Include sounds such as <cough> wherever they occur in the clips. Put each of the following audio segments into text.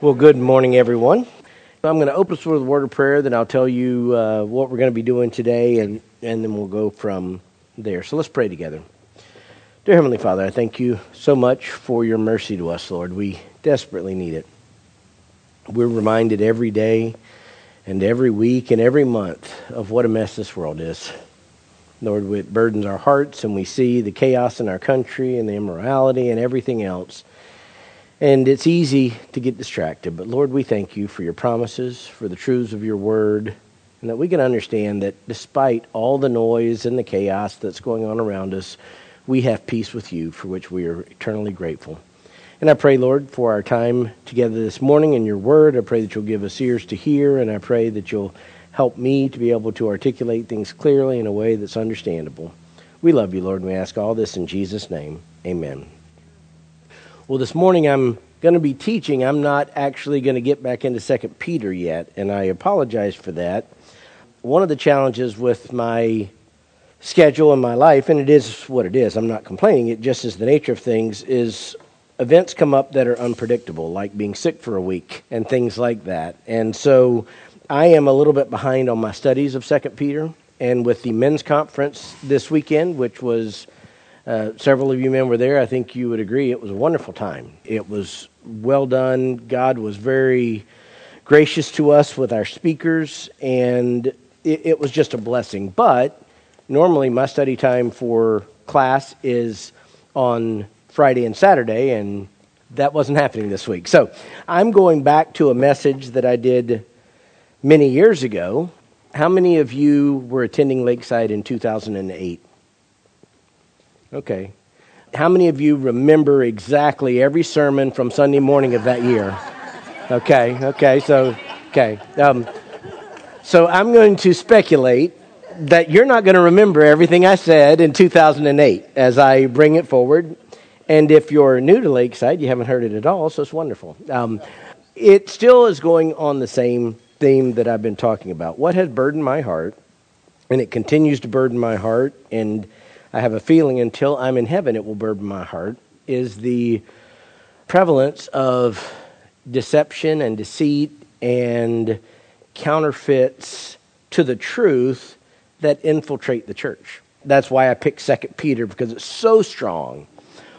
Well, good morning, everyone. I'm going to open us with a word of prayer, then I'll tell you uh, what we're going to be doing today, and, and then we'll go from there. So let's pray together. Dear Heavenly Father, I thank you so much for your mercy to us, Lord. We desperately need it. We're reminded every day and every week and every month of what a mess this world is. Lord, it burdens our hearts, and we see the chaos in our country and the immorality and everything else. And it's easy to get distracted, but Lord, we thank you for your promises, for the truths of your word, and that we can understand that despite all the noise and the chaos that's going on around us, we have peace with you, for which we are eternally grateful. And I pray, Lord, for our time together this morning in your word. I pray that you'll give us ears to hear, and I pray that you'll help me to be able to articulate things clearly in a way that's understandable. We love you, Lord, and we ask all this in Jesus' name. Amen. Well, this morning I'm going to be teaching. I'm not actually going to get back into Second Peter yet, and I apologize for that. One of the challenges with my schedule and my life, and it is what it is, I'm not complaining, it just is the nature of things, is events come up that are unpredictable, like being sick for a week and things like that. And so I am a little bit behind on my studies of Second Peter, and with the men's conference this weekend, which was uh, several of you men were there. I think you would agree it was a wonderful time. It was well done. God was very gracious to us with our speakers, and it, it was just a blessing. But normally, my study time for class is on Friday and Saturday, and that wasn't happening this week. So I'm going back to a message that I did many years ago. How many of you were attending Lakeside in 2008? Okay. How many of you remember exactly every sermon from Sunday morning of that year? Okay, okay, so, okay. Um, so I'm going to speculate that you're not going to remember everything I said in 2008 as I bring it forward. And if you're new to Lakeside, you haven't heard it at all, so it's wonderful. Um, it still is going on the same theme that I've been talking about. What has burdened my heart, and it continues to burden my heart, and I have a feeling until I'm in heaven it will burden my heart, is the prevalence of deception and deceit and counterfeits to the truth that infiltrate the church. That's why I picked Second Peter because it's so strong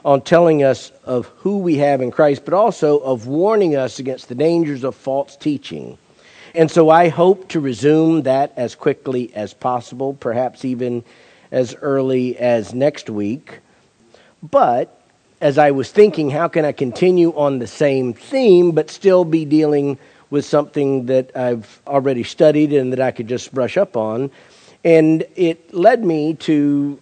on telling us of who we have in Christ, but also of warning us against the dangers of false teaching. And so I hope to resume that as quickly as possible, perhaps even as early as next week. But as I was thinking, how can I continue on the same theme but still be dealing with something that I've already studied and that I could just brush up on? And it led me to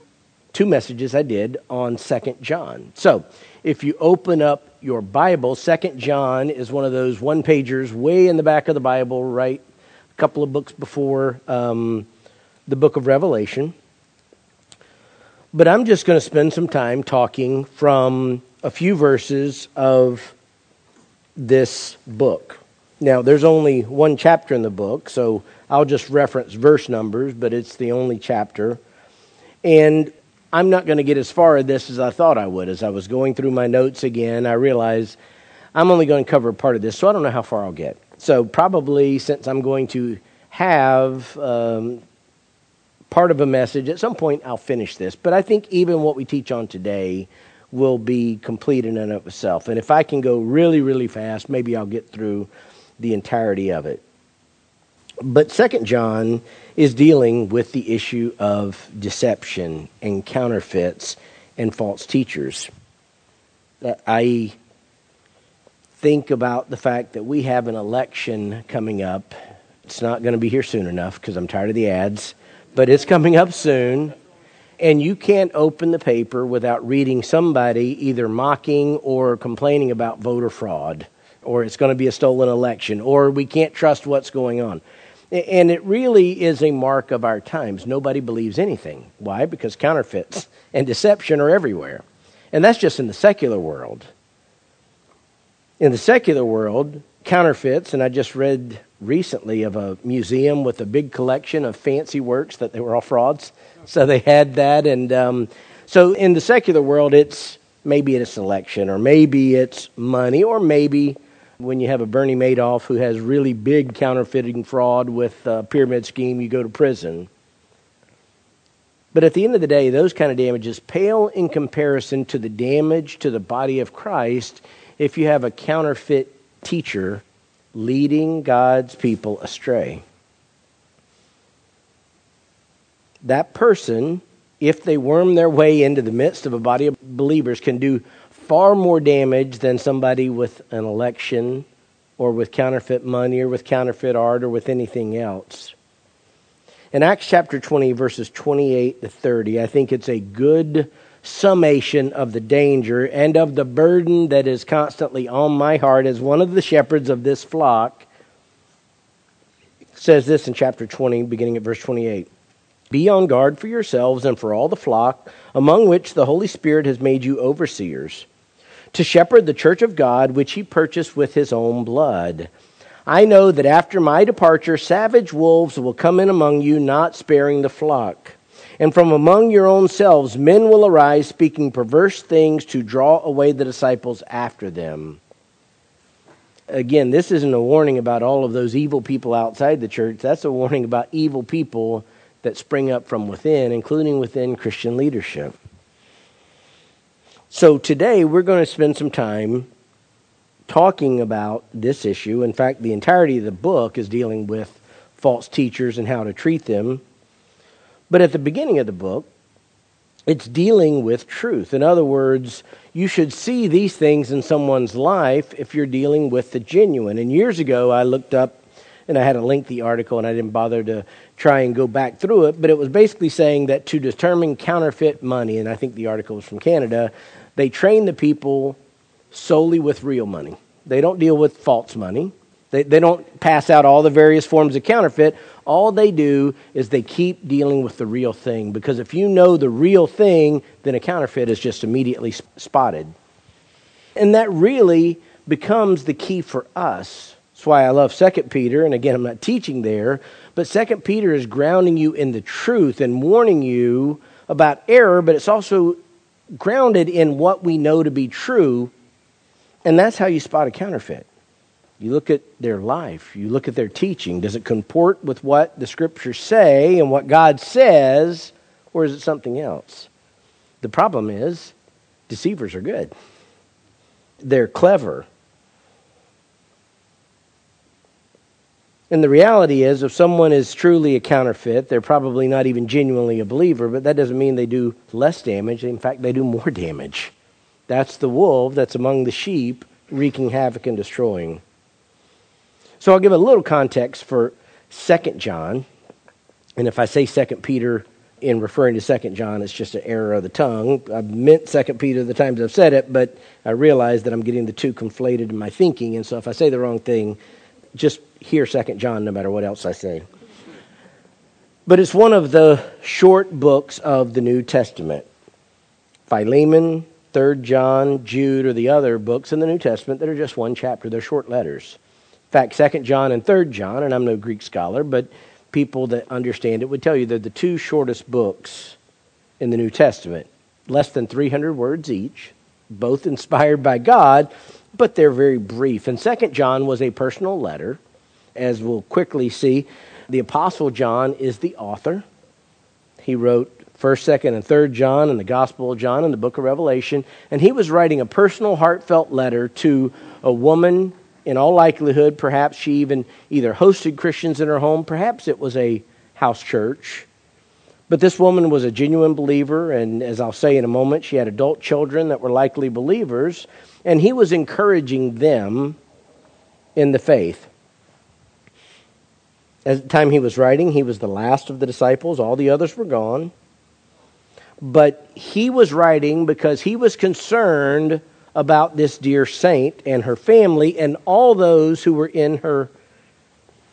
two messages I did on Second John. So if you open up your Bible, Second John is one of those one pagers way in the back of the Bible, right? A couple of books before um, the book of Revelation. But I'm just going to spend some time talking from a few verses of this book. Now, there's only one chapter in the book, so I'll just reference verse numbers, but it's the only chapter. And I'm not going to get as far as this as I thought I would. As I was going through my notes again, I realized I'm only going to cover part of this, so I don't know how far I'll get. So, probably since I'm going to have um, part of a message. At some point, I'll finish this, but I think even what we teach on today will be complete in and of itself. And if I can go really, really fast, maybe I'll get through the entirety of it. But Second John is dealing with the issue of deception and counterfeits and false teachers. Uh, I think about the fact that we have an election coming up. It's not going to be here soon enough because I'm tired of the ads but it's coming up soon. And you can't open the paper without reading somebody either mocking or complaining about voter fraud, or it's going to be a stolen election, or we can't trust what's going on. And it really is a mark of our times. Nobody believes anything. Why? Because counterfeits and deception are everywhere. And that's just in the secular world. In the secular world, counterfeits, and I just read recently of a museum with a big collection of fancy works that they were all frauds. So they had that, and um, so in the secular world, it's maybe it's election, or maybe it's money, or maybe when you have a Bernie Madoff who has really big counterfeiting fraud with a pyramid scheme, you go to prison. But at the end of the day, those kind of damages pale in comparison to the damage to the body of Christ if you have a counterfeit teacher leading God's people astray. That person, if they worm their way into the midst of a body of believers, can do far more damage than somebody with an election or with counterfeit money or with counterfeit art or with anything else. In Acts chapter 20, verses 28 to 30, I think it's a good summation of the danger and of the burden that is constantly on my heart as one of the shepherds of this flock. Says this in chapter 20, beginning at verse 28. Be on guard for yourselves and for all the flock, among which the Holy Spirit has made you overseers, to shepherd the church of God, which he purchased with his own blood. I know that after my departure, savage wolves will come in among you, not sparing the flock. And from among your own selves, men will arise speaking perverse things to draw away the disciples after them. Again, this isn't a warning about all of those evil people outside the church. That's a warning about evil people that spring up from within, including within Christian leadership. So today we're going to spend some time talking about this issue. In fact, the entirety of the book is dealing with false teachers and how to treat them. But at the beginning of the book, it's dealing with truth. In other words, you should see these things in someone's life if you're dealing with the genuine. And years ago, I looked up and I had a lengthy article and I didn't bother to try and go back through it, but it was basically saying that to determine counterfeit money, and I think the article was from Canada, they train the people solely with real money. They don't deal with false money. They, they don't pass out all the various forms of counterfeit. All they do is they keep dealing with the real thing. Because if you know the real thing, then a counterfeit is just immediately spotted. And that really becomes the key for us. That's why I love 2 Peter. And again, I'm not teaching there, but 2 Peter is grounding you in the truth and warning you about error, but it's also grounded in what we know to be true and that's how you spot a counterfeit. You look at their life, you look at their teaching. Does it comport with what the scriptures say and what God says, or is it something else? The problem is, deceivers are good, they're clever. And the reality is, if someone is truly a counterfeit, they're probably not even genuinely a believer, but that doesn't mean they do less damage. In fact, they do more damage. That's the wolf that's among the sheep, wreaking havoc and destroying. So I'll give a little context for Second John. And if I say Second Peter in referring to Second John, it's just an error of the tongue. I meant Second Peter the times I've said it, but I realize that I'm getting the two conflated in my thinking. And so if I say the wrong thing, just hear Second John no matter what else I say. But it's one of the short books of the New Testament. Philemon, Third John, Jude, or the other books in the New Testament that are just one chapter. They're short letters. Fact, Second John and Third John, and I'm no Greek scholar, but people that understand it would tell you they're the two shortest books in the New Testament. Less than 300 words each, both inspired by God, but they're very brief. And Second John was a personal letter, as we'll quickly see. The Apostle John is the author. He wrote First, Second, and Third John, and the Gospel of John, and the Book of Revelation. And he was writing a personal, heartfelt letter to a woman. In all likelihood, perhaps she even either hosted Christians in her home, perhaps it was a house church. But this woman was a genuine believer, and as I'll say in a moment, she had adult children that were likely believers, and he was encouraging them in the faith. At the time he was writing, he was the last of the disciples, all the others were gone but he was writing because he was concerned about this dear saint and her family and all those who were in her,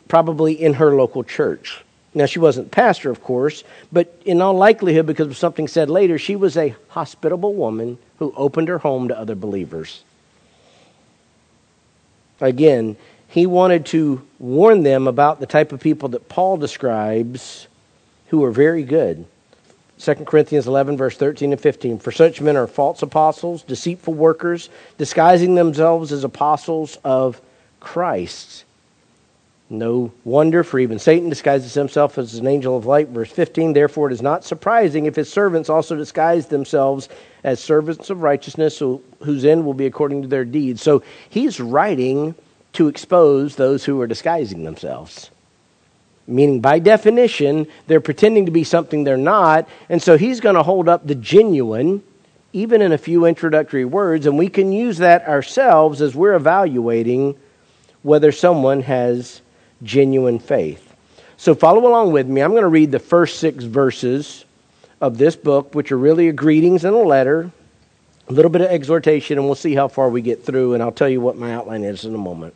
probably in her local church. Now, she wasn't pastor, of course, but in all likelihood, because of something said later, she was a hospitable woman who opened her home to other believers. Again, he wanted to warn them about the type of people that Paul describes who are very good 2 Corinthians 11, verse 13 and 15. For such men are false apostles, deceitful workers, disguising themselves as apostles of Christ. No wonder, for even Satan disguises himself as an angel of light. Verse 15 Therefore, it is not surprising if his servants also disguise themselves as servants of righteousness, whose end will be according to their deeds. So he's writing to expose those who are disguising themselves. Meaning, by definition, they're pretending to be something they're not. And so he's going to hold up the genuine, even in a few introductory words. And we can use that ourselves as we're evaluating whether someone has genuine faith. So follow along with me. I'm going to read the first six verses of this book, which are really a greetings and a letter, a little bit of exhortation, and we'll see how far we get through, and I'll tell you what my outline is in a moment.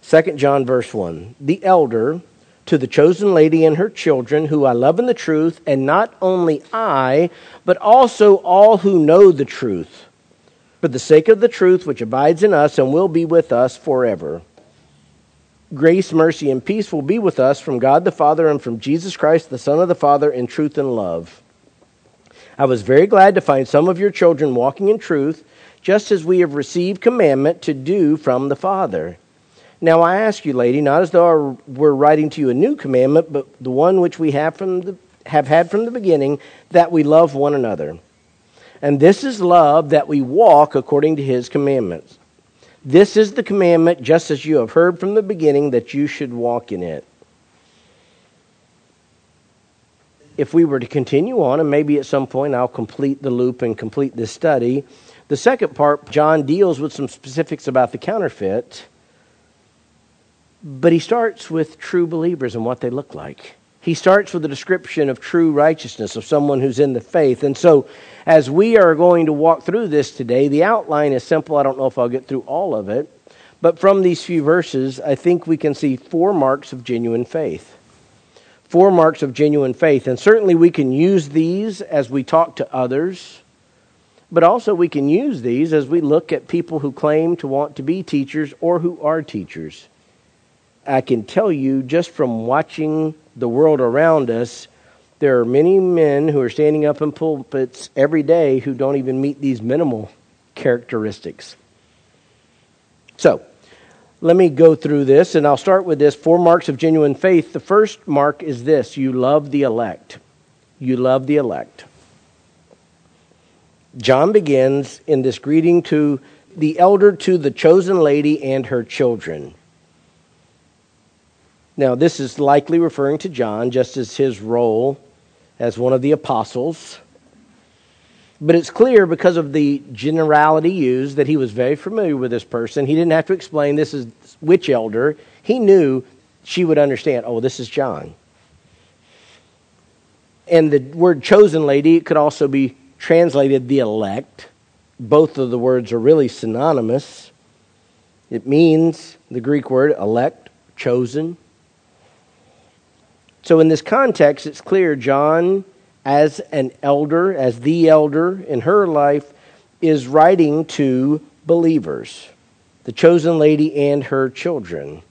Second John, verse 1. The elder to the chosen lady and her children, who I love in the truth, and not only I, but also all who know the truth, for the sake of the truth which abides in us and will be with us forever. Grace, mercy, and peace will be with us from God the Father and from Jesus Christ, the Son of the Father, in truth and love. I was very glad to find some of your children walking in truth, just as we have received commandment to do from the Father. Now I ask you, lady, not as though we're writing to you a new commandment, but the one which we have, from the, have had from the beginning, that we love one another. And this is love, that we walk according to his commandments. This is the commandment, just as you have heard from the beginning, that you should walk in it. if we were to continue on, and maybe at some point I'll complete the loop and complete this study, the second part, John deals with some specifics about the counterfeit, but he starts with true believers and what they look like. He starts with a description of true righteousness, of someone who's in the faith. And so, as we are going to walk through this today, the outline is simple. I don't know if I'll get through all of it. But from these few verses, I think we can see four marks of genuine faith four marks of genuine faith. And certainly we can use these as we talk to others, but also we can use these as we look at people who claim to want to be teachers or who are teachers. I can tell you just from watching the world around us, there are many men who are standing up in pulpits every day who don't even meet these minimal characteristics. So, let me go through this, and I'll start with this four marks of genuine faith. The first mark is this you love the elect. You love the elect. John begins in this greeting to the elder to the chosen lady and her children. Now, this is likely referring to John, just as his role as one of the apostles. But it's clear because of the generality used that he was very familiar with this person. He didn't have to explain this is which elder. He knew she would understand, oh, this is John. And the word chosen lady could also be translated the elect. Both of the words are really synonymous. It means the Greek word elect, chosen. So in this context, it's clear John as an elder, as the elder in her life, is writing to believers, the chosen lady and her children.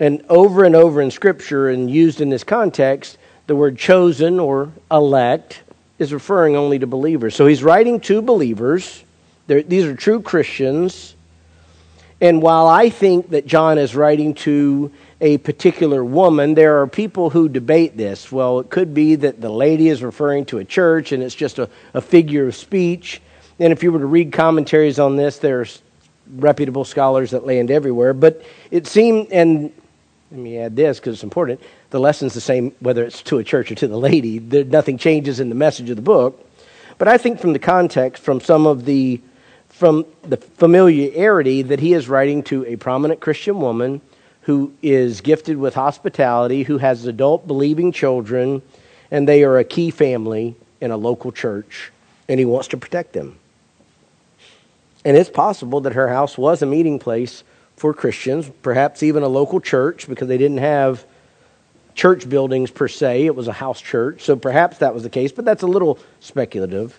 And over and over in Scripture and used in this context, the word chosen or elect is referring only to believers. So he's writing to believers. They're, these are true Christians. And while I think that John is writing to a particular woman. There are people who debate this. Well, it could be that the lady is referring to a church and it's just a, a figure of speech. And if you were to read commentaries on this, there's reputable scholars that land everywhere. But it seemed, and let me add this because it's important the lesson's the same whether it's to a church or to the lady. There, nothing changes in the message of the book. But I think from the context, from some of the from the familiarity that he is writing to a prominent Christian woman who is gifted with hospitality, who has adult believing children, and they are a key family in a local church, and he wants to protect them. And it's possible that her house was a meeting place for Christians, perhaps even a local church, because they didn't have church buildings per se. It was a house church. So perhaps that was the case, but that's a little speculative.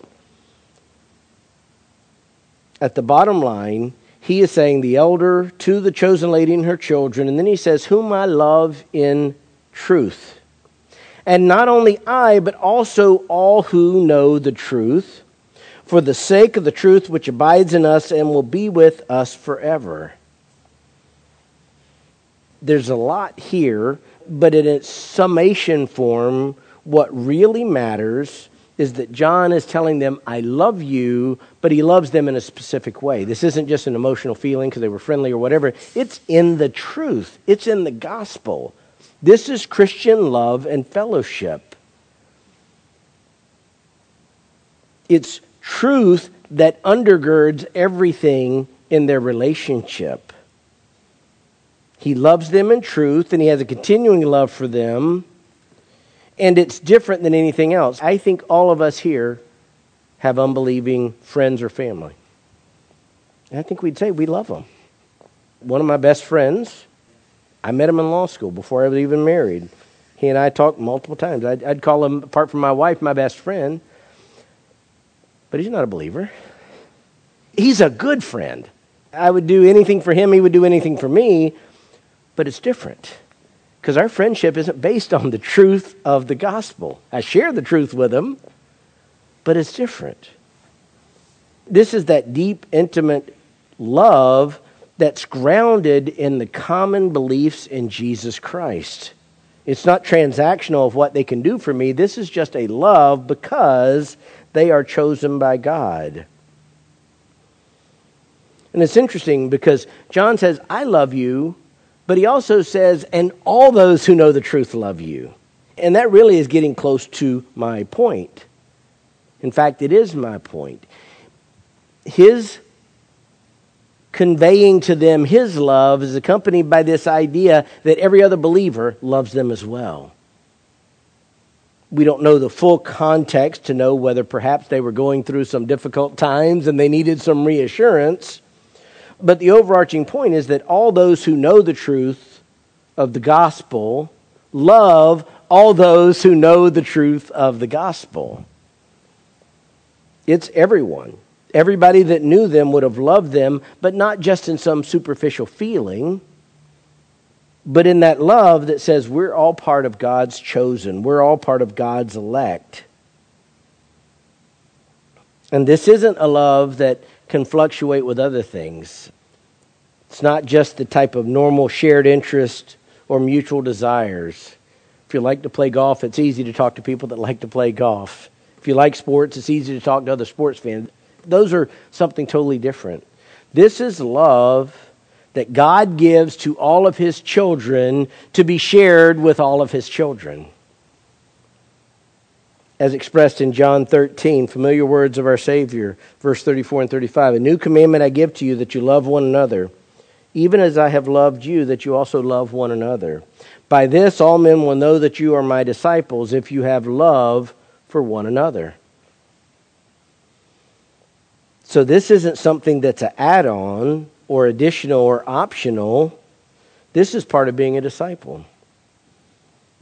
At the bottom line, he is saying the elder to the chosen lady and her children, and then he says, Whom I love in truth. And not only I, but also all who know the truth, for the sake of the truth which abides in us and will be with us forever. there's a lot here, but in its summation form, what really matters is that John is telling them, I love you, but he loves them in a specific way. This isn't just an emotional feeling because they were friendly or whatever. It's in the truth, it's in the gospel. This is Christian love and fellowship. It's truth that undergirds everything in their relationship. He loves them in truth, and he has a continuing love for them and it's different than anything else. I think all of us here have unbelieving friends or family. And I think we'd say we love them. One of my best friends, I met him in law school before I was even married. He and I talked multiple times. I'd, I'd call him, apart from my wife, my best friend. But he's not a believer. He's a good friend. I would do anything for him, he would do anything for me, but it's different because our friendship isn't based on the truth of the gospel. I share the truth with them, but it's different. This is that deep, intimate love that's grounded in the common beliefs in Jesus Christ. It's not transactional of what they can do for me. This is just a love because they are chosen by God. And it's interesting because John says, I love you but he also says, and all those who know the truth love you. And that really is getting close to my point. In fact, it is my point. His conveying to them his love is accompanied by this idea that every other believer loves them as well. We don't know the full context to know whether perhaps they were going through some difficult times and they needed some reassurance. But the overarching point is that all those who know the truth of the gospel love all those who know the truth of the gospel. It's everyone. Everybody that knew them would have loved them, but not just in some superficial feeling, but in that love that says we're all part of God's chosen, we're all part of God's elect. And this isn't a love that can fluctuate with other things. It's not just the type of normal shared interest or mutual desires. If you like to play golf, it's easy to talk to people that like to play golf. If you like sports, it's easy to talk to other sports fans. Those are something totally different. This is love that God gives to all of his children to be shared with all of his children as expressed in John 13, familiar words of our Savior, verse 34 and 35. A new commandment I give to you that you love one another, even as I have loved you, that you also love one another. By this all men will know that you are my disciples if you have love for one another. So this isn't something that's an add on or additional or optional. This is part of being a disciple.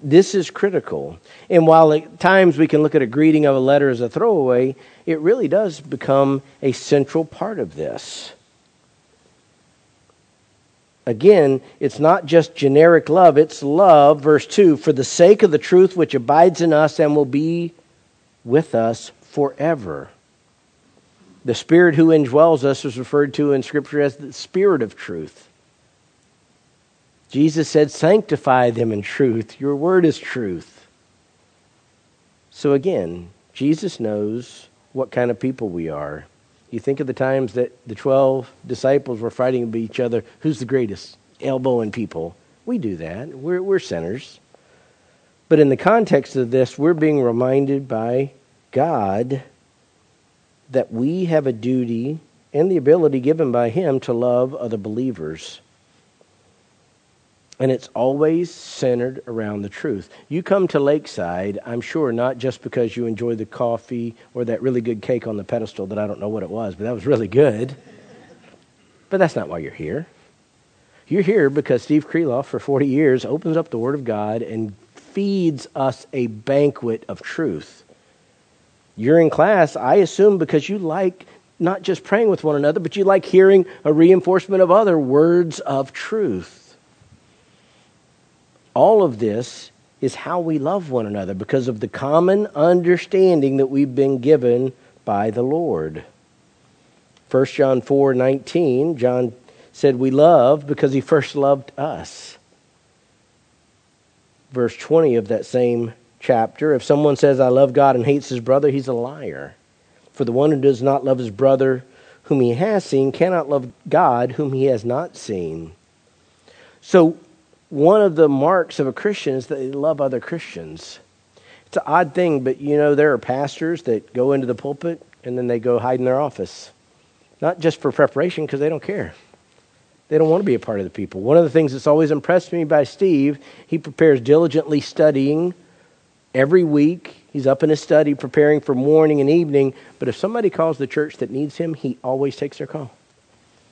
This is critical. And while at times we can look at a greeting of a letter as a throwaway, it really does become a central part of this. Again, it's not just generic love, it's love, verse 2, for the sake of the truth which abides in us and will be with us forever. The Spirit who indwells us is referred to in Scripture as the Spirit of truth. Jesus said, Sanctify them in truth. Your word is truth. So again, Jesus knows what kind of people we are. You think of the times that the 12 disciples were fighting with each other who's the greatest? Elbowing people. We do that. We're, we're sinners. But in the context of this, we're being reminded by God that we have a duty and the ability given by Him to love other believers. And it's always centered around the truth. You come to Lakeside, I'm sure, not just because you enjoy the coffee or that really good cake on the pedestal that I don't know what it was, but that was really good. But that's not why you're here. You're here because Steve Kreloff, for 40 years, opens up the Word of God and feeds us a banquet of truth. You're in class, I assume, because you like not just praying with one another, but you like hearing a reinforcement of other words of truth all of this is how we love one another because of the common understanding that we've been given by the Lord. 1 John 4 19, John said, We love because he first loved us. verse 20 of that same chapter. If someone says, I love God and hates his brother, he's a liar. For the one who does not love his brother whom he has seen cannot love God whom he has not seen. So, one of the marks of a Christian is that they love other Christians. It's an odd thing, but you know, there are pastors that go into the pulpit and then they go hide in their office. Not just for preparation, because they don't care. They don't want to be a part of the people. One of the things that's always impressed me by Steve, he prepares diligently studying every week. He's up in his study preparing for morning and evening. But if somebody calls the church that needs him, he always takes their call.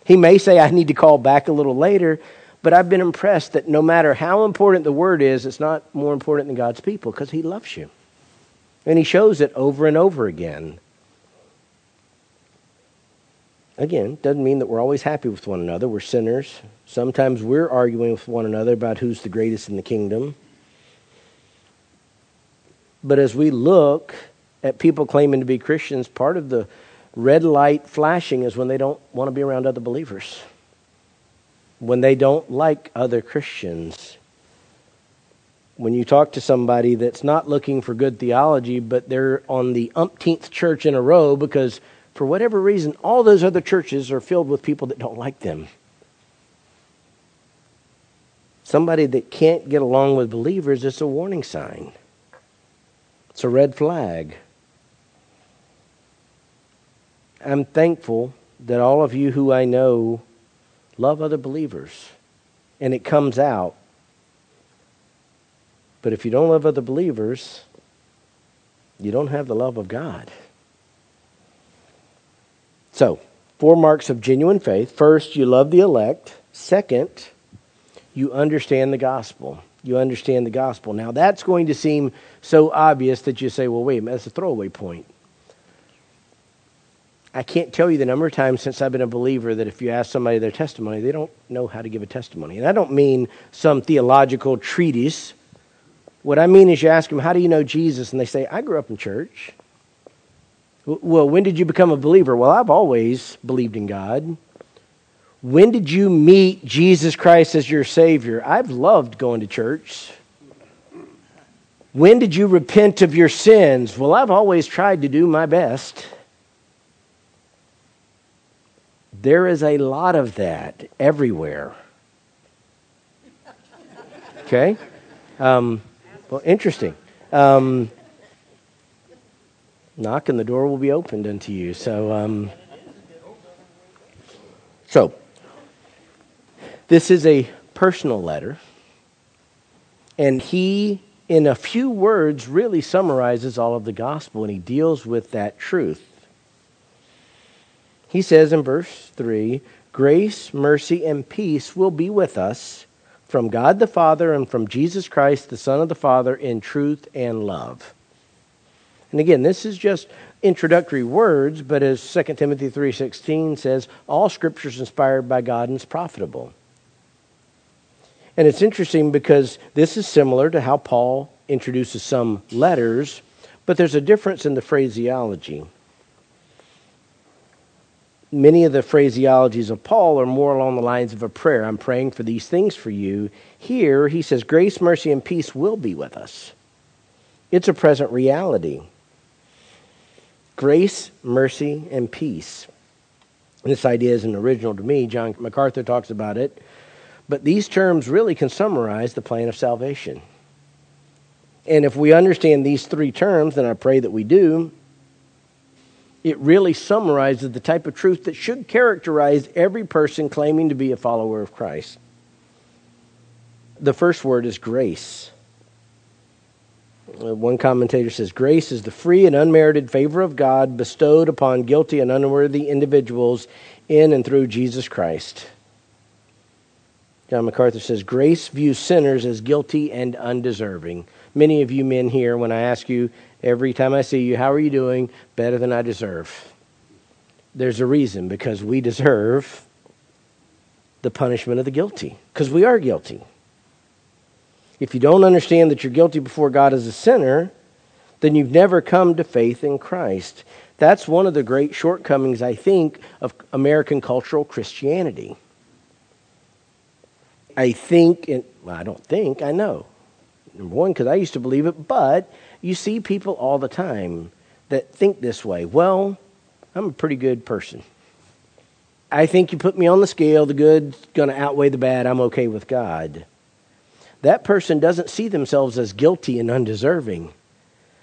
He may say, I need to call back a little later, but I've been impressed that no matter how important the word is, it's not more important than God's people because he loves you. And he shows it over and over again. Again, doesn't mean that we're always happy with one another. We're sinners. Sometimes we're arguing with one another about who's the greatest in the kingdom. But as we look at people claiming to be Christians, part of the red light flashing is when they don't want to be around other believers, when they don't like other Christians. When you talk to somebody that's not looking for good theology, but they're on the umpteenth church in a row because for whatever reason, all those other churches are filled with people that don't like them. Somebody that can't get along with believers is a warning sign. It's a red flag. I'm thankful that all of you who I know love other believers, and it comes out. But if you don't love other believers, you don't have the love of God. So, four marks of genuine faith. First, you love the elect. Second, you understand the gospel. You understand the gospel. Now, that's going to seem so obvious that you say, well, wait a minute, that's a throwaway point. I can't tell you the number of times since I've been a believer that if you ask somebody their testimony, they don't know how to give a testimony. And I don't mean some theological treatise. What I mean is you ask them, How do you know Jesus? And they say, I grew up in church. Well, when did you become a believer? Well, I've always believed in God. When did you meet Jesus Christ as your Savior? I've loved going to church. When did you repent of your sins? Well, I've always tried to do my best. There is a lot of that everywhere. Okay? Um, well, interesting. Um, knock and the door will be opened unto you. So, um, so this is a personal letter, and he, in a few words, really summarizes all of the gospel, and he deals with that truth. He says in verse 3 Grace, mercy, and peace will be with us from God the Father and from Jesus Christ, the Son of the Father, in truth and love. And again, this is just introductory words, but as 2 Timothy 3:16 says, all scripture is inspired by God and is profitable. And it's interesting because this is similar to how Paul introduces some letters, but there's a difference in the phraseology. Many of the phraseologies of Paul are more along the lines of a prayer. I'm praying for these things for you. Here, he says, Grace, mercy, and peace will be with us. It's a present reality grace, mercy, and peace. This idea isn't original to me. John MacArthur talks about it. But these terms really can summarize the plan of salvation. And if we understand these three terms, and I pray that we do, it really summarizes the type of truth that should characterize every person claiming to be a follower of Christ. The first word is grace. Uh, one commentator says grace is the free and unmerited favor of God bestowed upon guilty and unworthy individuals in and through Jesus Christ. John MacArthur says grace views sinners as guilty and undeserving. Many of you men here, when I ask you every time I see you, how are you doing? Better than I deserve. There's a reason because we deserve the punishment of the guilty because we are guilty. If you don't understand that you're guilty before God as a sinner, then you've never come to faith in Christ. That's one of the great shortcomings, I think, of American cultural Christianity. I think, well, I don't think, I know. Number one, because I used to believe it, but you see people all the time that think this way. Well, I'm a pretty good person. I think you put me on the scale, the good's going to outweigh the bad, I'm okay with God. That person doesn't see themselves as guilty and undeserving.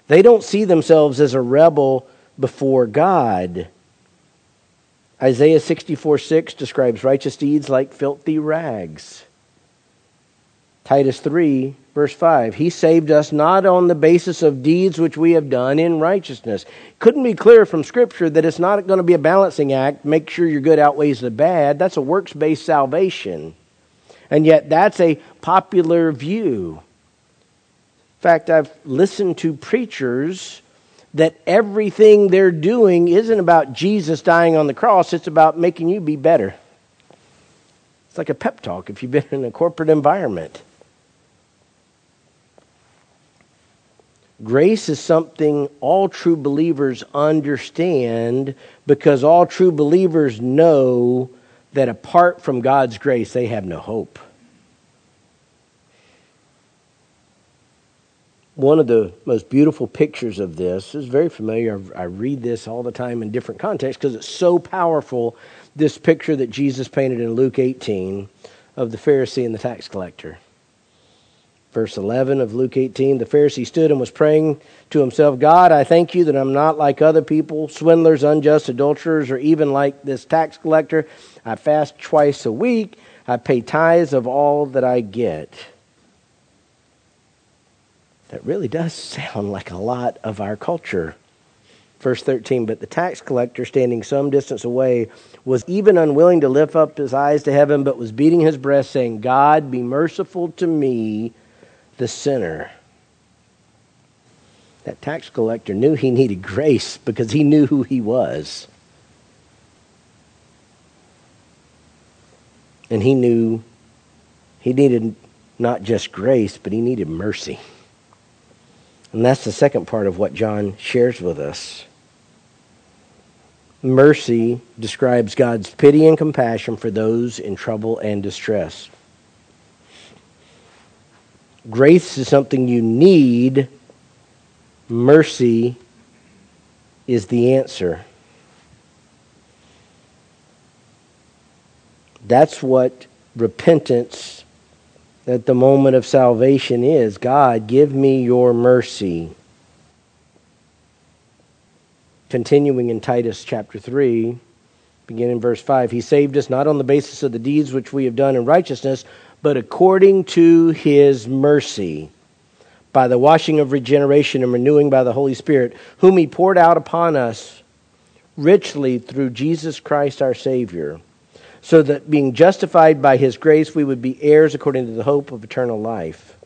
They don't see themselves as a rebel before God. Isaiah 64 6 describes righteous deeds like filthy rags. Titus 3, verse 5. He saved us not on the basis of deeds which we have done in righteousness. Couldn't be clearer from Scripture that it's not going to be a balancing act, make sure your good outweighs the bad. That's a works based salvation. And yet, that's a popular view. In fact, I've listened to preachers that everything they're doing isn't about Jesus dying on the cross, it's about making you be better. It's like a pep talk if you've been in a corporate environment. Grace is something all true believers understand because all true believers know that apart from God's grace, they have no hope. One of the most beautiful pictures of this is very familiar. I read this all the time in different contexts because it's so powerful. This picture that Jesus painted in Luke 18 of the Pharisee and the tax collector. Verse 11 of Luke 18 The Pharisee stood and was praying to himself, God, I thank you that I'm not like other people, swindlers, unjust, adulterers, or even like this tax collector. I fast twice a week. I pay tithes of all that I get. That really does <laughs> sound like a lot of our culture. Verse 13 But the tax collector, standing some distance away, was even unwilling to lift up his eyes to heaven, but was beating his breast, saying, God, be merciful to me the sinner. That tax collector knew he needed grace because he knew who he was. And he knew he needed not just grace, but he needed mercy. And that's the second part of what John shares with us. Mercy describes God's pity and compassion for those in trouble and distress. Grace is something you need, mercy is the answer. That's what repentance at the moment of salvation is. God, give me your mercy. Continuing in Titus chapter 3, beginning in verse 5, He saved us not on the basis of the deeds which we have done in righteousness, but according to his mercy, by the washing of regeneration and renewing by the Holy Spirit, whom he poured out upon us richly through Jesus Christ our Savior, so that being justified by his grace, we would be heirs according to the hope of eternal life.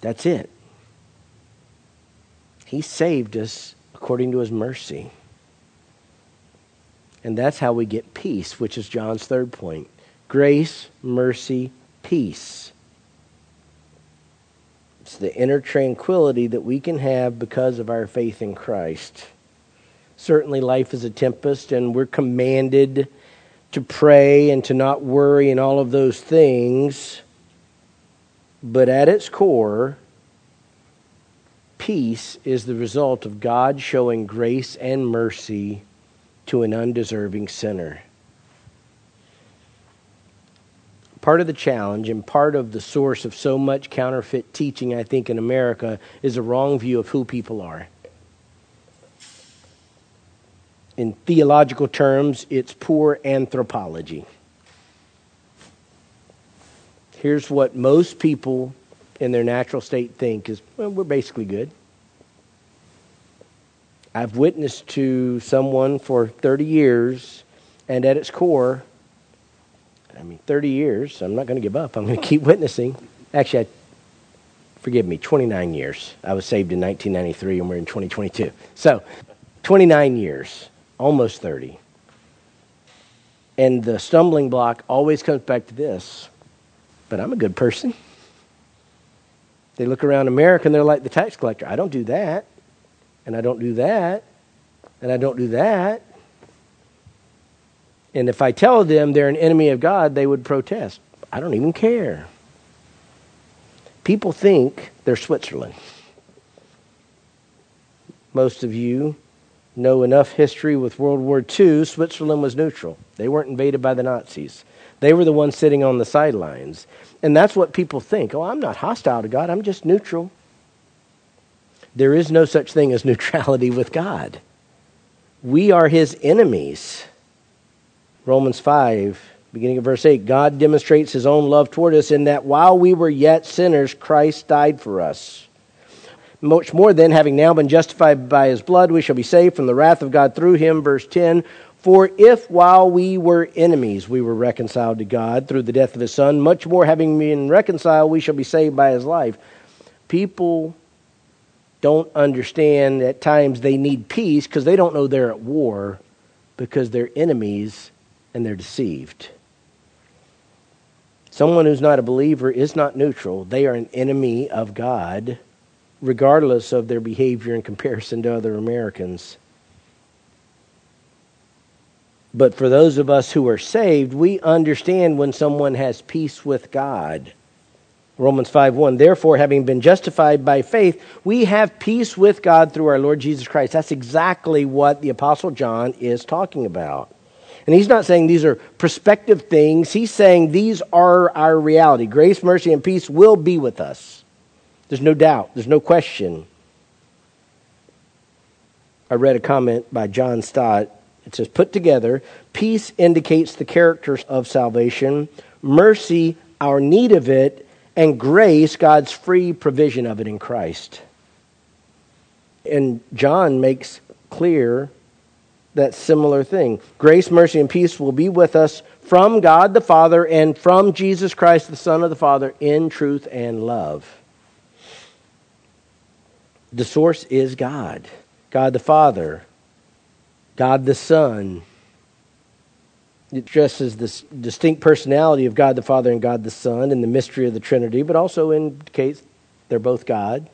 That's it. He saved us according to his mercy. And that's how we get peace, which is John's third point grace, mercy, peace. It's the inner tranquility that we can have because of our faith in Christ. Certainly, life is a tempest, and we're commanded to pray and to not worry and all of those things. But at its core, peace is the result of God showing grace and mercy to an undeserving sinner. Part of the challenge and part of the source of so much counterfeit teaching, I think, in America is a wrong view of who people are. In theological terms, it's poor anthropology. Here's what most people in their natural state think is well, we're basically good. I've witnessed to someone for 30 years, and at its core, I mean, 30 years. I'm not going to give up. I'm going <laughs> to keep witnessing. Actually, I, forgive me, 29 years. I was saved in 1993, and we're in 2022. So, 29 years, almost 30. And the stumbling block always comes back to this but I'm a good person. They look around America and they're like the tax collector. I don't do that, and I don't do that, and I don't do that. And if I tell them they're an enemy of God, they would protest. I don't even care. People think they're Switzerland. Most of you know enough history with World War II. Switzerland was neutral, they weren't invaded by the Nazis. They were the ones sitting on the sidelines. And that's what people think. Oh, I'm not hostile to God, I'm just neutral. There is no such thing as <laughs> neutrality with God. We are his enemies. Romans 5, beginning of verse 8 God demonstrates his own love toward us in that while we were yet sinners, Christ died for us. Much more then, having now been justified by his blood, we shall be saved from the wrath of God through him. Verse 10 For if while we were enemies, we were reconciled to God through the death of his Son, much more having been reconciled, we shall be saved by his life. People don't understand at times they need peace because they don't know they're at war because they're enemies and they're deceived. Someone who's not a believer is not neutral. They are an enemy of God, regardless of their behavior in comparison to other Americans. But for those of us who are saved, we understand when someone has peace with God. Romans 5 1. Therefore, having been justified by faith, we have peace with God through our Lord Jesus Christ. That's exactly what the Apostle John is talking about. And he's not saying these are prospective things, he's saying these are our reality. Grace, mercy, and peace will be with us. There's no doubt, there's no question. I read a comment by John Stott. It says, Put together, peace indicates the characters of salvation, mercy, our need of it, and grace, God's free provision of it in Christ. And John makes clear that similar thing. Grace, mercy, and peace will be with us from God the Father and from Jesus Christ, the Son of the Father, in truth and love. The source is God God the Father, God the Son, it addresses this distinct personality of God the Father and God the Son and the mystery of the Trinity, but also indicates they're both God.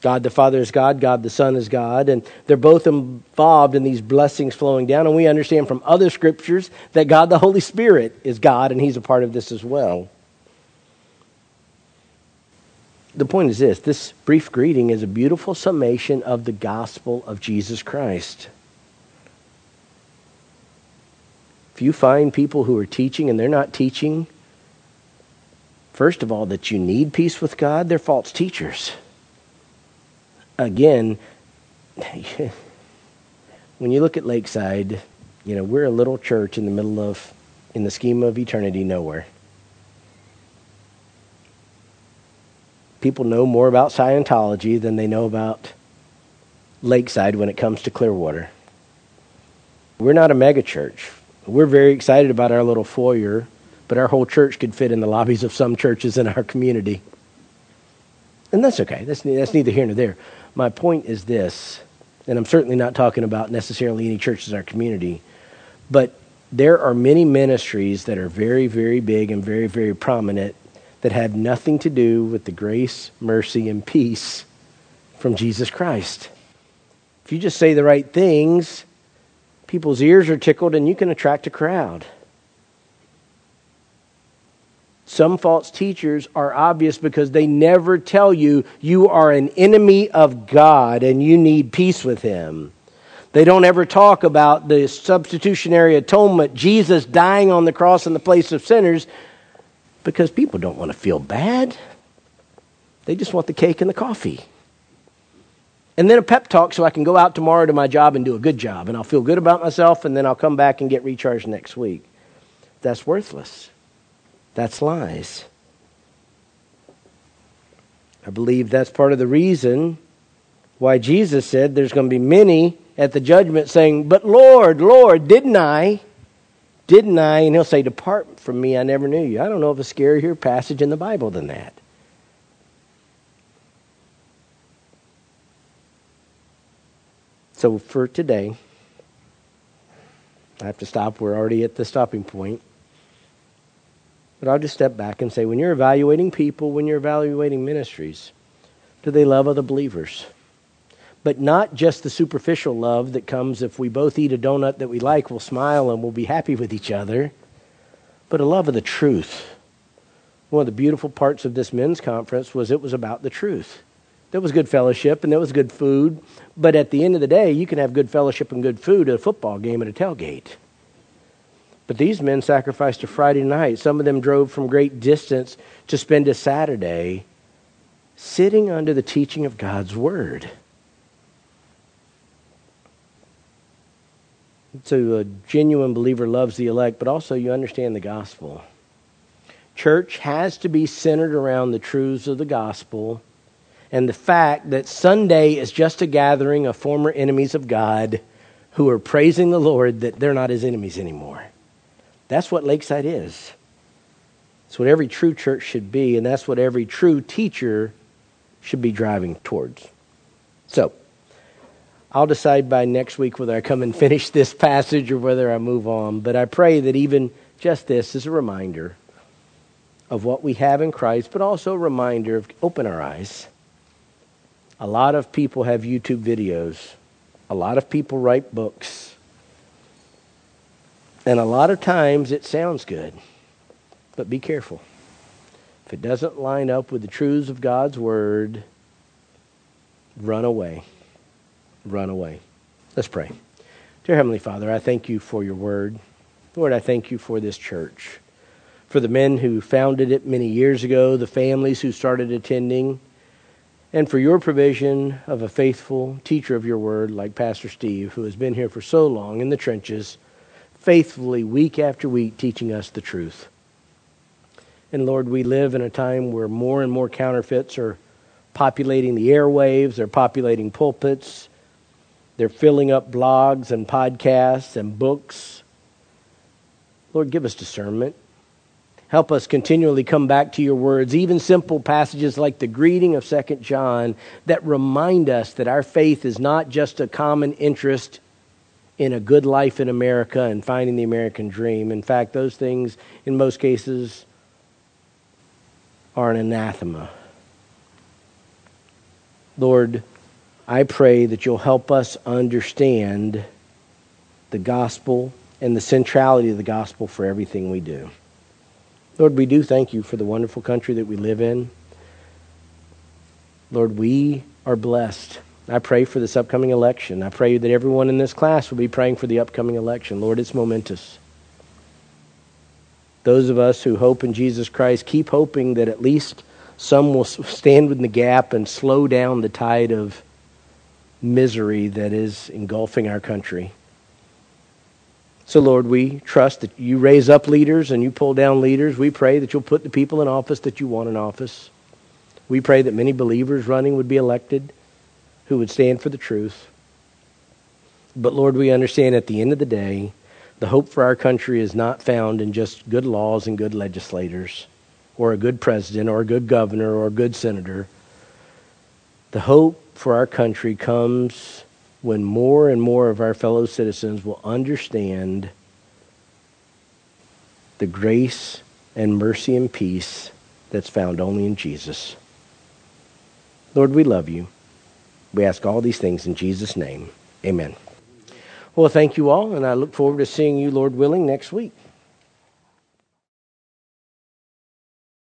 God the Father is God, God the Son is God, and they're both involved in these blessings flowing down. And we understand from other scriptures that God the Holy Spirit is God, and He's a part of this as well. The point is this this brief greeting is a beautiful summation of the gospel of Jesus Christ. If you find people who are teaching and they're not teaching, first of all, that you need peace with God, they're false teachers. Again, <laughs> when you look at Lakeside, you know, we're a little church in the middle of, in the scheme of eternity, nowhere. People know more about Scientology than they know about Lakeside when it comes to Clearwater. We're not a megachurch. We're very excited about our little foyer, but our whole church could fit in the lobbies of some churches in our community. And that's okay. That's, that's neither here nor there. My point is this, and I'm certainly not talking about necessarily any churches in our community, but there are many ministries that are very, very big and very, very prominent that have nothing to do with the grace, mercy, and peace from Jesus Christ. If you just say the right things, people's ears are tickled and you can attract a crowd. Some false teachers are obvious because they never tell you you are an enemy of God and you need peace with Him. They don't ever talk about the substitutionary atonement, Jesus dying on the cross in the place of sinners, because people don't want to feel bad. They just want the cake and the coffee and then a pep talk so I can go out tomorrow to my job and do a good job. And I'll feel good about myself, and then I'll come back and get recharged next week. That's worthless. That's lies. I believe that's part of the reason why Jesus said there's going to be many at the judgment saying, But Lord, Lord, didn't I? Didn't I? And he'll say, Depart from me, I never knew you. I don't know of a scarier passage in the Bible than that. So for today, I have to stop. We're already at the stopping point. But I'll just step back and say when you're evaluating people, when you're evaluating ministries, do they love other believers? But not just the superficial love that comes if we both eat a donut that we like, we'll smile and we'll be happy with each other, but a love of the truth, one of the beautiful parts of this men's conference was it was about the truth. There was good fellowship and there was good food, but at the end of the day, you can have good fellowship and good food at a football game at a tailgate. But these men sacrificed a Friday night. Some of them drove from great distance to spend a Saturday sitting under the teaching of God's Word. So a genuine believer loves the elect, but also you understand the gospel. Church has to be centered around the truths of the gospel and the fact that Sunday is just a gathering of former enemies of God who are praising the Lord that they're not his enemies anymore. That's what Lakeside is. It's what every true church should be, and that's what every true teacher should be driving towards. So, I'll decide by next week whether I come and <laughs> finish this passage or whether I move on, but I pray that even just this is a reminder of what we have in Christ, but also a reminder of open our eyes a lot of people have YouTube videos. A lot of people write books. And a lot of times it sounds good. But be careful. If it doesn't line up with the truths of God's Word, run away. Run away. Let's pray. Dear Heavenly Father, I thank you for your Word. Lord, I thank you for this church, for the men who founded it many years ago, the families who started attending and for your provision of a faithful teacher of your word like Pastor Steve, who has been here for so long in the trenches, faithfully, week after week, teaching us the truth. And Lord, we live in a time where more and more counterfeits are populating the airwaves, they're populating pulpits, they're filling up blogs and podcasts and books. Lord, give us discernment. Help us continually come back to your words, even simple passages like the greeting of 2 John that remind us that our faith is not just a common interest in a good life in America and finding the American dream. In fact, those things, in most cases, are an anathema. Lord, I pray that you'll help us understand the gospel and the centrality of the gospel for everything we do. Lord, we do thank you for the wonderful country that we live in. Lord, we are blessed. I pray for this upcoming election. I pray that everyone in this class will be praying for the upcoming election. Lord, it's momentous. Those of us who hope in Jesus Christ keep hoping that at least some will stand in the gap and slow down the tide of misery that is engulfing our country. So, Lord, we trust that you raise up leaders and you pull down leaders. We pray that you'll put the people in office that you want in office. We pray that many believers running would be elected who would stand for the truth. But, Lord, we understand at the end of the day, the hope for our country is not found in just good laws and good legislators or a good president or a good governor or a good senator. The hope for our country comes when more and more of our fellow citizens will understand the grace and mercy and peace that's found only in Jesus. Lord, we love you. We ask all these things in Jesus' name. Amen. Well, thank you all, and I look forward to seeing you, Lord willing, next week.